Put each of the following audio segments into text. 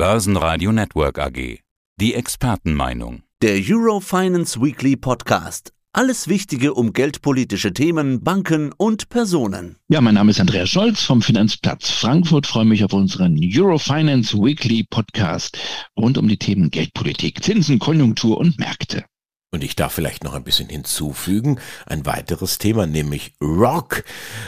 Börsenradio Network AG. Die Expertenmeinung. Der Eurofinance Weekly Podcast. Alles Wichtige um geldpolitische Themen, Banken und Personen. Ja, mein Name ist Andreas Scholz vom Finanzplatz Frankfurt. Freue mich auf unseren Eurofinance Weekly Podcast rund um die Themen Geldpolitik, Zinsen, Konjunktur und Märkte. Und ich darf vielleicht noch ein bisschen hinzufügen, ein weiteres Thema, nämlich Rock,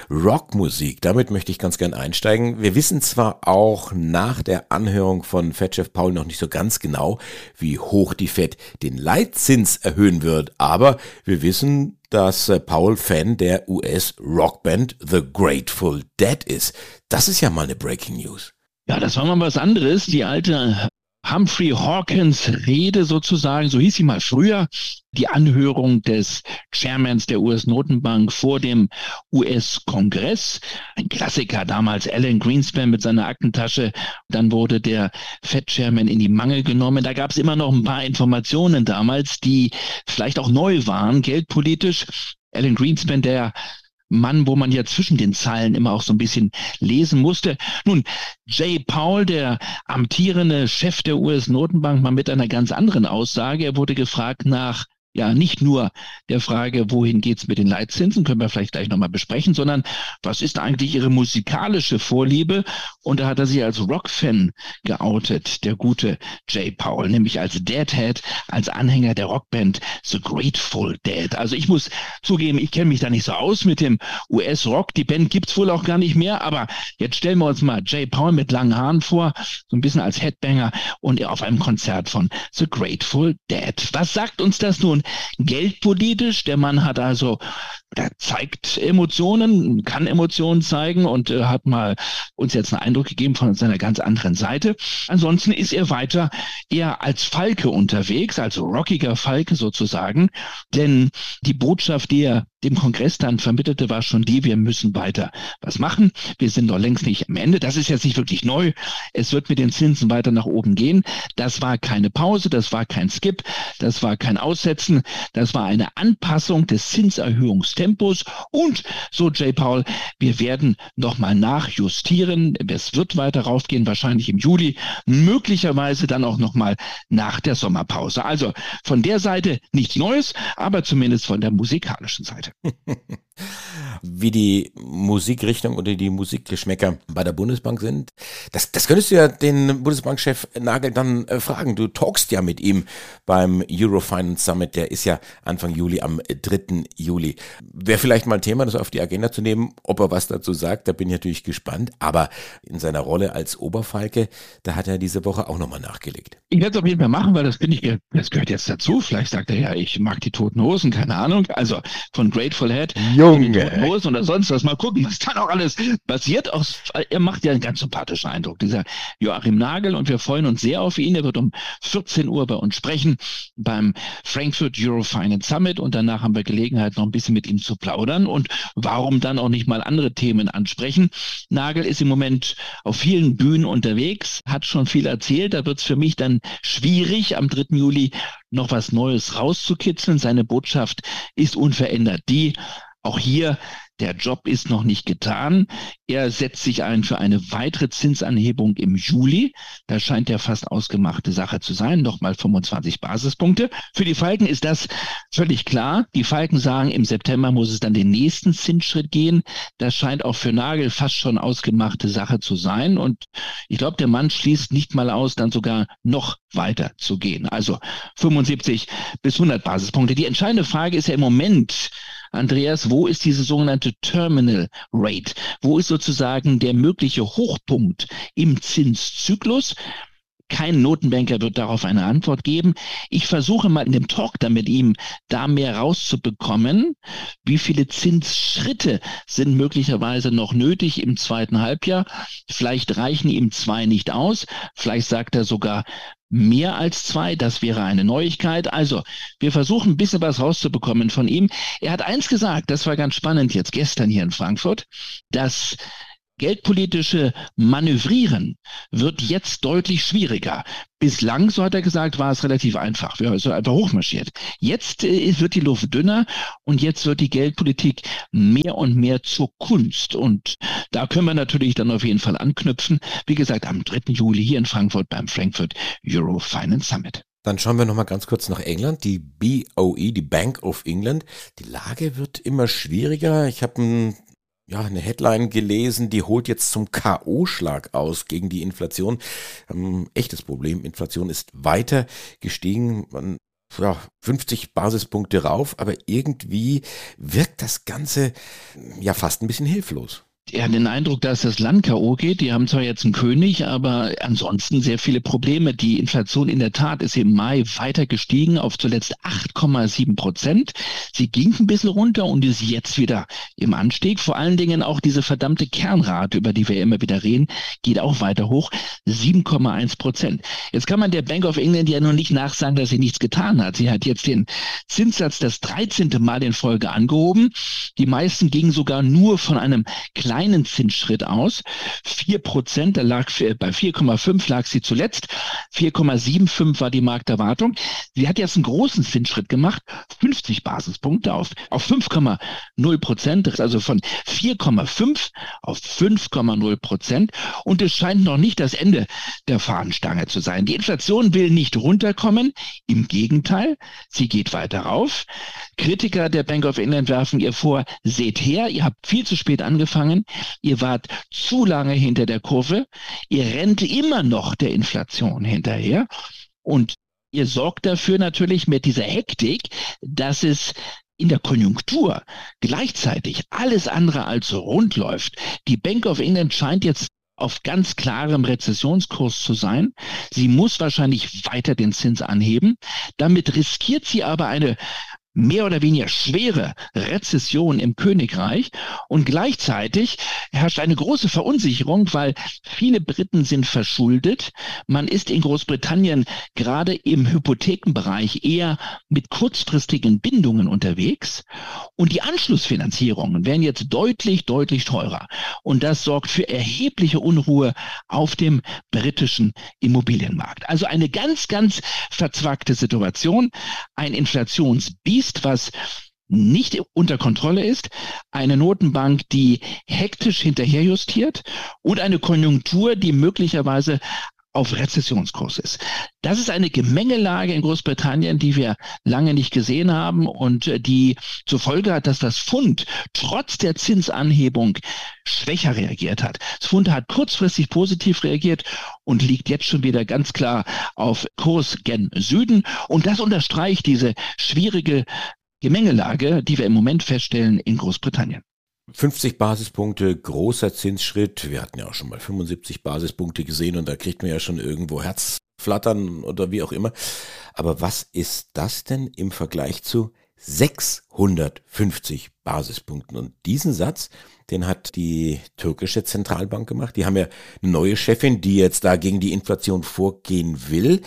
Rockmusik. Damit möchte ich ganz gern einsteigen. Wir wissen zwar auch nach der Anhörung von Fed-Chef Paul noch nicht so ganz genau, wie hoch die Fed den Leitzins erhöhen wird, aber wir wissen, dass äh, Paul Fan der US-Rockband The Grateful Dead ist. Das ist ja mal eine Breaking News. Ja, das war mal was anderes. Die alte Humphrey Hawkins Rede sozusagen, so hieß sie mal früher, die Anhörung des Chairmans der US-Notenbank vor dem US-Kongress. Ein Klassiker damals, Alan Greenspan mit seiner Aktentasche. Dann wurde der Fed-Chairman in die Mangel genommen. Da gab es immer noch ein paar Informationen damals, die vielleicht auch neu waren, geldpolitisch. Alan Greenspan, der Mann, wo man ja zwischen den Zeilen immer auch so ein bisschen lesen musste. Nun, Jay Powell, der amtierende Chef der US-Notenbank, mal mit einer ganz anderen Aussage. Er wurde gefragt nach ja nicht nur der Frage, wohin geht's mit den Leitzinsen, können wir vielleicht gleich nochmal besprechen, sondern was ist eigentlich Ihre musikalische Vorliebe? Und da hat er sich als Rockfan geoutet, der gute Jay Powell, nämlich als Deadhead, als Anhänger der Rockband The Grateful Dead. Also ich muss zugeben, ich kenne mich da nicht so aus mit dem US-Rock. Die Band gibt's wohl auch gar nicht mehr, aber jetzt stellen wir uns mal Jay Powell mit langen Haaren vor, so ein bisschen als Headbanger und auf einem Konzert von The Grateful Dead. Was sagt uns das nun geldpolitisch. Der Mann hat also, der zeigt Emotionen, kann Emotionen zeigen und äh, hat mal uns jetzt einen Eindruck gegeben von seiner ganz anderen Seite. Ansonsten ist er weiter eher als Falke unterwegs, also rockiger Falke sozusagen, denn die Botschaft, die er dem Kongress dann vermittelte, war schon die, wir müssen weiter was machen. Wir sind noch längst nicht am Ende. Das ist jetzt nicht wirklich neu. Es wird mit den Zinsen weiter nach oben gehen. Das war keine Pause, das war kein Skip, das war kein Aussetzen, das war eine Anpassung des Zinserhöhungstempos. Und so, Jay Paul, wir werden nochmal nachjustieren. Es wird weiter raufgehen, wahrscheinlich im Juli, möglicherweise dann auch nochmal nach der Sommerpause. Also von der Seite nichts Neues, aber zumindest von der musikalischen Seite. Wie die Musikrichtung oder die Musikgeschmäcker bei der Bundesbank sind, das, das könntest du ja den Bundesbankchef Nagel dann äh, fragen. Du talkst ja mit ihm beim Eurofinance Summit, der ist ja Anfang Juli, am 3. Juli. Wäre vielleicht mal ein Thema, das auf die Agenda zu nehmen, ob er was dazu sagt, da bin ich natürlich gespannt. Aber in seiner Rolle als Oberfalke, da hat er diese Woche auch nochmal nachgelegt. Ich werde es auf jeden Fall machen, weil das finde ich, das gehört jetzt dazu. Vielleicht sagt er ja, ich mag die Toten Hosen, keine Ahnung. Also von Grateful Head, Junge, Hosen oder sonst was. Mal gucken, was da noch alles passiert. Er macht ja einen ganz sympathischen Eindruck, dieser Joachim Nagel. Und wir freuen uns sehr auf ihn. Er wird um 14 Uhr bei uns sprechen beim Frankfurt Eurofinance Summit. Und danach haben wir Gelegenheit, noch ein bisschen mit ihm zu plaudern. Und warum dann auch nicht mal andere Themen ansprechen? Nagel ist im Moment auf vielen Bühnen unterwegs, hat schon viel erzählt. Da wird es für mich dann schwierig, am 3. Juli noch was Neues rauszukitzeln. Seine Botschaft ist unverändert die, auch hier der Job ist noch nicht getan. Er setzt sich ein für eine weitere Zinsanhebung im Juli. Das scheint ja fast ausgemachte Sache zu sein. Nochmal 25 Basispunkte. Für die Falken ist das völlig klar. Die Falken sagen, im September muss es dann den nächsten Zinsschritt gehen. Das scheint auch für Nagel fast schon ausgemachte Sache zu sein. Und ich glaube, der Mann schließt nicht mal aus, dann sogar noch weiter zu gehen. Also 75 bis 100 Basispunkte. Die entscheidende Frage ist ja im Moment, Andreas, wo ist diese sogenannte Terminal Rate? Wo ist sozusagen der mögliche Hochpunkt im Zinszyklus? Kein Notenbanker wird darauf eine Antwort geben. Ich versuche mal in dem Talk dann mit ihm da mehr rauszubekommen. Wie viele Zinsschritte sind möglicherweise noch nötig im zweiten Halbjahr? Vielleicht reichen ihm zwei nicht aus. Vielleicht sagt er sogar, mehr als zwei. Das wäre eine Neuigkeit. Also, wir versuchen ein bisschen was rauszubekommen von ihm. Er hat eins gesagt, das war ganz spannend jetzt gestern hier in Frankfurt, dass geldpolitische Manövrieren wird jetzt deutlich schwieriger. Bislang, so hat er gesagt, war es relativ einfach. Wir sind einfach hochmarschiert. Jetzt äh, wird die Luft dünner und jetzt wird die Geldpolitik mehr und mehr zur Kunst. Und da können wir natürlich dann auf jeden Fall anknüpfen. Wie gesagt, am 3. Juli hier in Frankfurt beim Frankfurt Euro Finance Summit. Dann schauen wir nochmal ganz kurz nach England, die BOE, die Bank of England. Die Lage wird immer schwieriger. Ich habe ein ja, eine Headline gelesen, die holt jetzt zum K.O.-Schlag aus gegen die Inflation. Ähm, echtes Problem. Inflation ist weiter gestiegen. Man, ja, 50 Basispunkte rauf, aber irgendwie wirkt das Ganze ja fast ein bisschen hilflos hat den Eindruck, dass das Land K.O. geht. Die haben zwar jetzt einen König, aber ansonsten sehr viele Probleme. Die Inflation in der Tat ist im Mai weiter gestiegen auf zuletzt 8,7 Prozent. Sie ging ein bisschen runter und ist jetzt wieder im Anstieg. Vor allen Dingen auch diese verdammte Kernrate, über die wir immer wieder reden, geht auch weiter hoch. 7,1 Prozent. Jetzt kann man der Bank of England ja nur nicht nachsagen, dass sie nichts getan hat. Sie hat jetzt den Zinssatz das 13. Mal in Folge angehoben. Die meisten gingen sogar nur von einem kleinen kleinen Zinsschritt aus. Vier Prozent, da lag bei 4,5 lag sie zuletzt. 4,75 war die Markterwartung. Sie hat jetzt einen großen Zinsschritt gemacht, 50 Basispunkte auf, auf 5,0 Prozent, also von 4,5 auf 5,0 Prozent. Und es scheint noch nicht das Ende der Fahnenstange zu sein. Die Inflation will nicht runterkommen. Im Gegenteil, sie geht weiter rauf. Kritiker der Bank of England werfen ihr vor, seht her, ihr habt viel zu spät angefangen, ihr wart zu lange hinter der Kurve, ihr rennt immer noch der Inflation hinterher und ihr sorgt dafür natürlich mit dieser Hektik, dass es in der Konjunktur gleichzeitig alles andere als rund läuft. Die Bank of England scheint jetzt auf ganz klarem Rezessionskurs zu sein. Sie muss wahrscheinlich weiter den Zins anheben. Damit riskiert sie aber eine mehr oder weniger schwere Rezession im Königreich und gleichzeitig herrscht eine große Verunsicherung, weil viele Briten sind verschuldet. Man ist in Großbritannien gerade im Hypothekenbereich eher mit kurzfristigen Bindungen unterwegs und die Anschlussfinanzierungen werden jetzt deutlich, deutlich teurer und das sorgt für erhebliche Unruhe auf dem britischen Immobilienmarkt. Also eine ganz, ganz verzwackte Situation, ein Inflationsbiest ist, was nicht unter Kontrolle ist, eine Notenbank, die hektisch hinterherjustiert und eine Konjunktur, die möglicherweise auf Rezessionskurs ist. Das ist eine Gemengelage in Großbritannien, die wir lange nicht gesehen haben und äh, die zur Folge hat, dass das Pfund trotz der Zinsanhebung schwächer reagiert hat. Pfund hat kurzfristig positiv reagiert und liegt jetzt schon wieder ganz klar auf Kurs gen Süden. Und das unterstreicht diese schwierige Gemengelage, die wir im Moment feststellen in Großbritannien. 50 Basispunkte, großer Zinsschritt. Wir hatten ja auch schon mal 75 Basispunkte gesehen und da kriegt man ja schon irgendwo Herzflattern oder wie auch immer. Aber was ist das denn im Vergleich zu 650 Basispunkten? Und diesen Satz, den hat die türkische Zentralbank gemacht. Die haben ja eine neue Chefin, die jetzt da gegen die Inflation vorgehen will.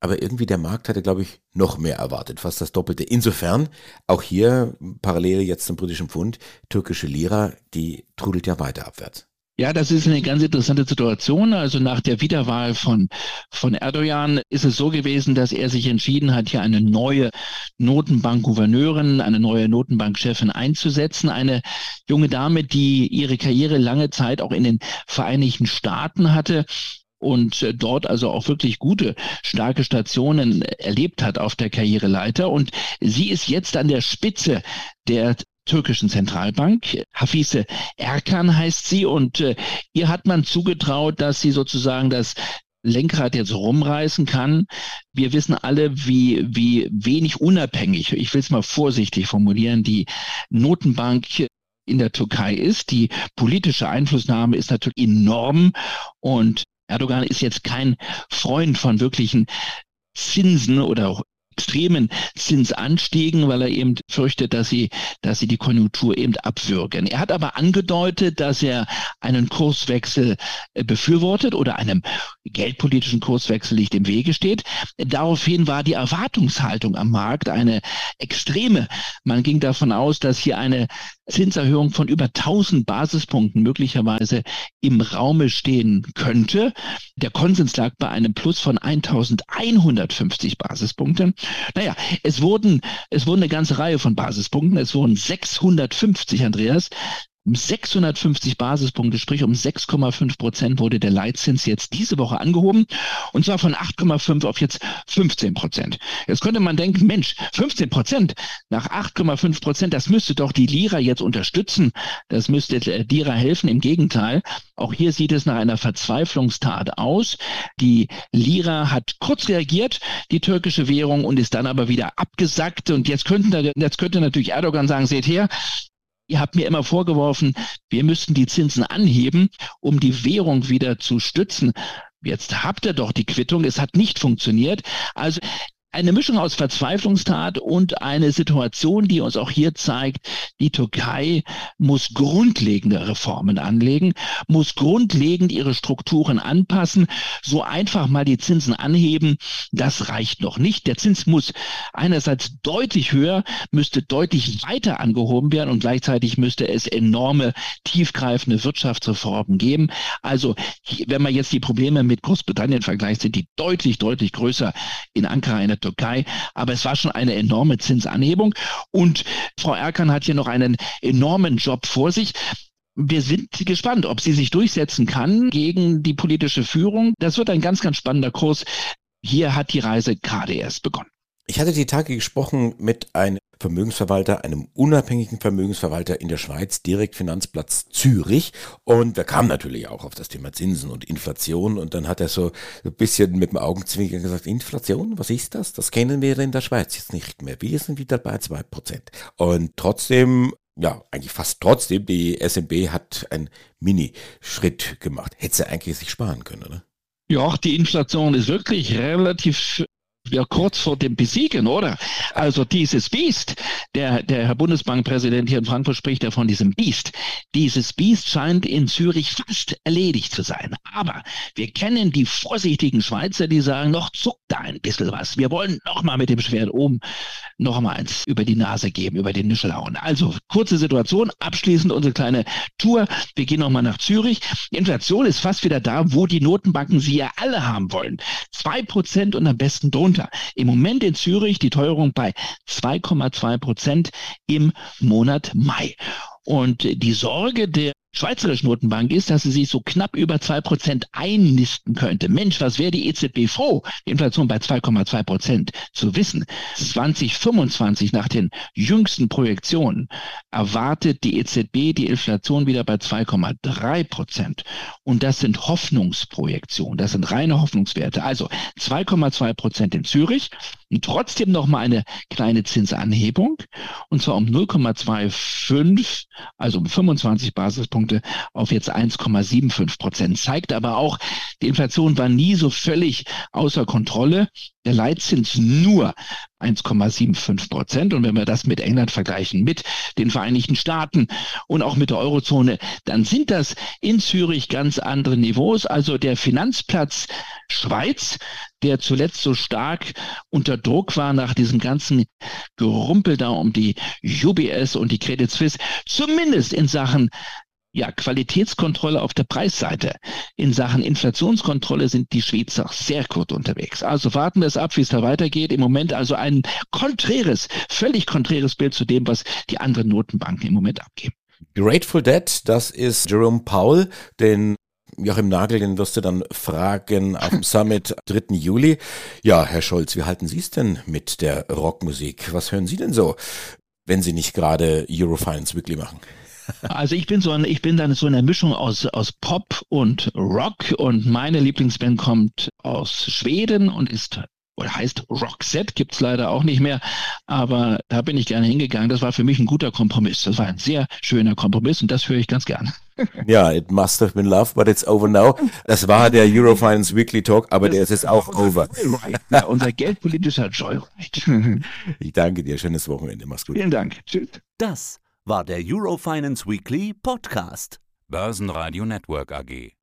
Aber irgendwie der Markt hatte, glaube ich, noch mehr erwartet, fast das Doppelte. Insofern auch hier parallel jetzt zum britischen Pfund, türkische Lira, die trudelt ja weiter abwärts. Ja, das ist eine ganz interessante Situation. Also nach der Wiederwahl von, von Erdogan ist es so gewesen, dass er sich entschieden hat, hier eine neue Notenbankgouverneurin, eine neue Notenbankchefin einzusetzen. Eine junge Dame, die ihre Karriere lange Zeit auch in den Vereinigten Staaten hatte und äh, dort also auch wirklich gute, starke Stationen erlebt hat auf der Karriereleiter. Und sie ist jetzt an der Spitze der türkischen Zentralbank. Hafise Erkan heißt sie und äh, ihr hat man zugetraut, dass sie sozusagen das Lenkrad jetzt rumreißen kann. Wir wissen alle, wie, wie wenig unabhängig, ich will es mal vorsichtig formulieren, die Notenbank in der Türkei ist. Die politische Einflussnahme ist natürlich enorm und Erdogan ist jetzt kein Freund von wirklichen Zinsen oder extremen Zinsanstiegen, weil er eben fürchtet, dass sie, dass sie die Konjunktur eben abwürgen. Er hat aber angedeutet, dass er einen Kurswechsel äh, befürwortet oder einem geldpolitischen Kurswechsel nicht im Wege steht. Daraufhin war die Erwartungshaltung am Markt eine extreme. Man ging davon aus, dass hier eine Zinserhöhung von über 1000 Basispunkten möglicherweise im Raume stehen könnte. Der Konsens lag bei einem Plus von 1150 Basispunkten. Naja, es wurden, es wurden eine ganze Reihe von Basispunkten. Es wurden 650, Andreas um 650 Basispunkte, sprich um 6,5 Prozent wurde der Leitzins jetzt diese Woche angehoben und zwar von 8,5 auf jetzt 15 Prozent. Jetzt könnte man denken, Mensch, 15 Prozent nach 8,5 Prozent, das müsste doch die Lira jetzt unterstützen, das müsste der Lira helfen. Im Gegenteil, auch hier sieht es nach einer Verzweiflungstat aus. Die Lira hat kurz reagiert, die türkische Währung, und ist dann aber wieder abgesackt. Und jetzt könnten, jetzt könnte natürlich Erdogan sagen, seht her, Ihr habt mir immer vorgeworfen, wir müssten die Zinsen anheben, um die Währung wieder zu stützen. Jetzt habt ihr doch die Quittung, es hat nicht funktioniert. Also eine Mischung aus Verzweiflungstat und eine Situation, die uns auch hier zeigt, die Türkei muss grundlegende Reformen anlegen, muss grundlegend ihre Strukturen anpassen. So einfach mal die Zinsen anheben, das reicht noch nicht. Der Zins muss einerseits deutlich höher, müsste deutlich weiter angehoben werden und gleichzeitig müsste es enorme, tiefgreifende Wirtschaftsreformen geben. Also, wenn man jetzt die Probleme mit Großbritannien vergleicht, sind die deutlich, deutlich größer in Ankara in Türkei. Aber es war schon eine enorme Zinsanhebung. Und Frau Erkan hat hier noch einen enormen Job vor sich. Wir sind gespannt, ob sie sich durchsetzen kann gegen die politische Führung. Das wird ein ganz, ganz spannender Kurs. Hier hat die Reise gerade erst begonnen. Ich hatte die Tage gesprochen mit einem Vermögensverwalter, einem unabhängigen Vermögensverwalter in der Schweiz, direkt Finanzplatz Zürich. Und da kam natürlich auch auf das Thema Zinsen und Inflation. Und dann hat er so ein bisschen mit dem Augenzwinkern gesagt, Inflation, was ist das? Das kennen wir in der Schweiz jetzt nicht mehr. Wir sind wieder bei zwei Prozent. Und trotzdem ja, eigentlich fast trotzdem, die SMB hat einen Mini-Schritt gemacht. Hätte sie eigentlich sich sparen können, oder? Ja, die Inflation ist wirklich relativ ja kurz vor dem Besiegen, oder? Also dieses Biest, der, der Herr Bundesbankpräsident hier in Frankfurt spricht ja von diesem Biest. Dieses Biest scheint in Zürich fast erledigt zu sein. Aber wir kennen die vorsichtigen Schweizer, die sagen, noch zuckt da ein bisschen was. Wir wollen noch mal mit dem Schwert oben noch mal eins über die Nase geben, über den Nischel hauen. Also kurze Situation, abschließend unsere kleine Tour. Wir gehen noch mal nach Zürich. Die Inflation ist fast wieder da, wo die Notenbanken sie ja alle haben wollen. Zwei Prozent und am besten drunter runter. Im Moment in Zürich die Teuerung bei 2,2 Prozent im Monat Mai. Und die Sorge der Schweizerische Notenbank ist, dass sie sich so knapp über zwei Prozent einnisten könnte. Mensch, was wäre die EZB froh, die Inflation bei 2,2 Prozent zu wissen. 2025 nach den jüngsten Projektionen erwartet die EZB die Inflation wieder bei 2,3 Prozent. Und das sind Hoffnungsprojektionen, das sind reine Hoffnungswerte. Also 2,2 Prozent in Zürich und trotzdem noch mal eine kleine Zinsanhebung und zwar um 0,25, also um 25 Basispunkte Basispunkte auf jetzt 1,75 Prozent. Zeigt aber auch, die Inflation war nie so völlig außer Kontrolle. Der Leitzins nur 1,75 Prozent. Und wenn wir das mit England vergleichen, mit den Vereinigten Staaten und auch mit der Eurozone, dann sind das in Zürich ganz andere Niveaus. Also der Finanzplatz Schweiz, der zuletzt so stark unter Druck war nach diesem ganzen Gerumpel da um die UBS und die Credit Suisse, zumindest in Sachen ja, Qualitätskontrolle auf der Preisseite. In Sachen Inflationskontrolle sind die Schweizer sehr gut unterwegs. Also warten wir es ab, wie es da weitergeht. Im Moment also ein konträres, völlig konträres Bild zu dem, was die anderen Notenbanken im Moment abgeben. Grateful Dead, das ist Jerome Powell, den Joachim Nagel, den wirst du dann fragen auf dem Summit 3. Juli. Ja, Herr Scholz, wie halten Sie es denn mit der Rockmusik? Was hören Sie denn so, wenn Sie nicht gerade Eurofinance Weekly machen? Also ich bin so ein, ich bin dann so eine Mischung aus, aus Pop und Rock und meine Lieblingsband kommt aus Schweden und ist oder heißt Rockset, gibt's leider auch nicht mehr, aber da bin ich gerne hingegangen. Das war für mich ein guter Kompromiss. Das war ein sehr schöner Kompromiss und das höre ich ganz gerne. Ja, it must have been love, but it's over now. Das war der Eurofinance Weekly Talk, aber das der ist jetzt auch over. Ja, unser geldpolitischer Joyride. Ich danke dir. Schönes Wochenende. Mach's gut. Vielen Dank. Tschüss. Das war der Eurofinance Weekly Podcast. Börsenradio Network AG.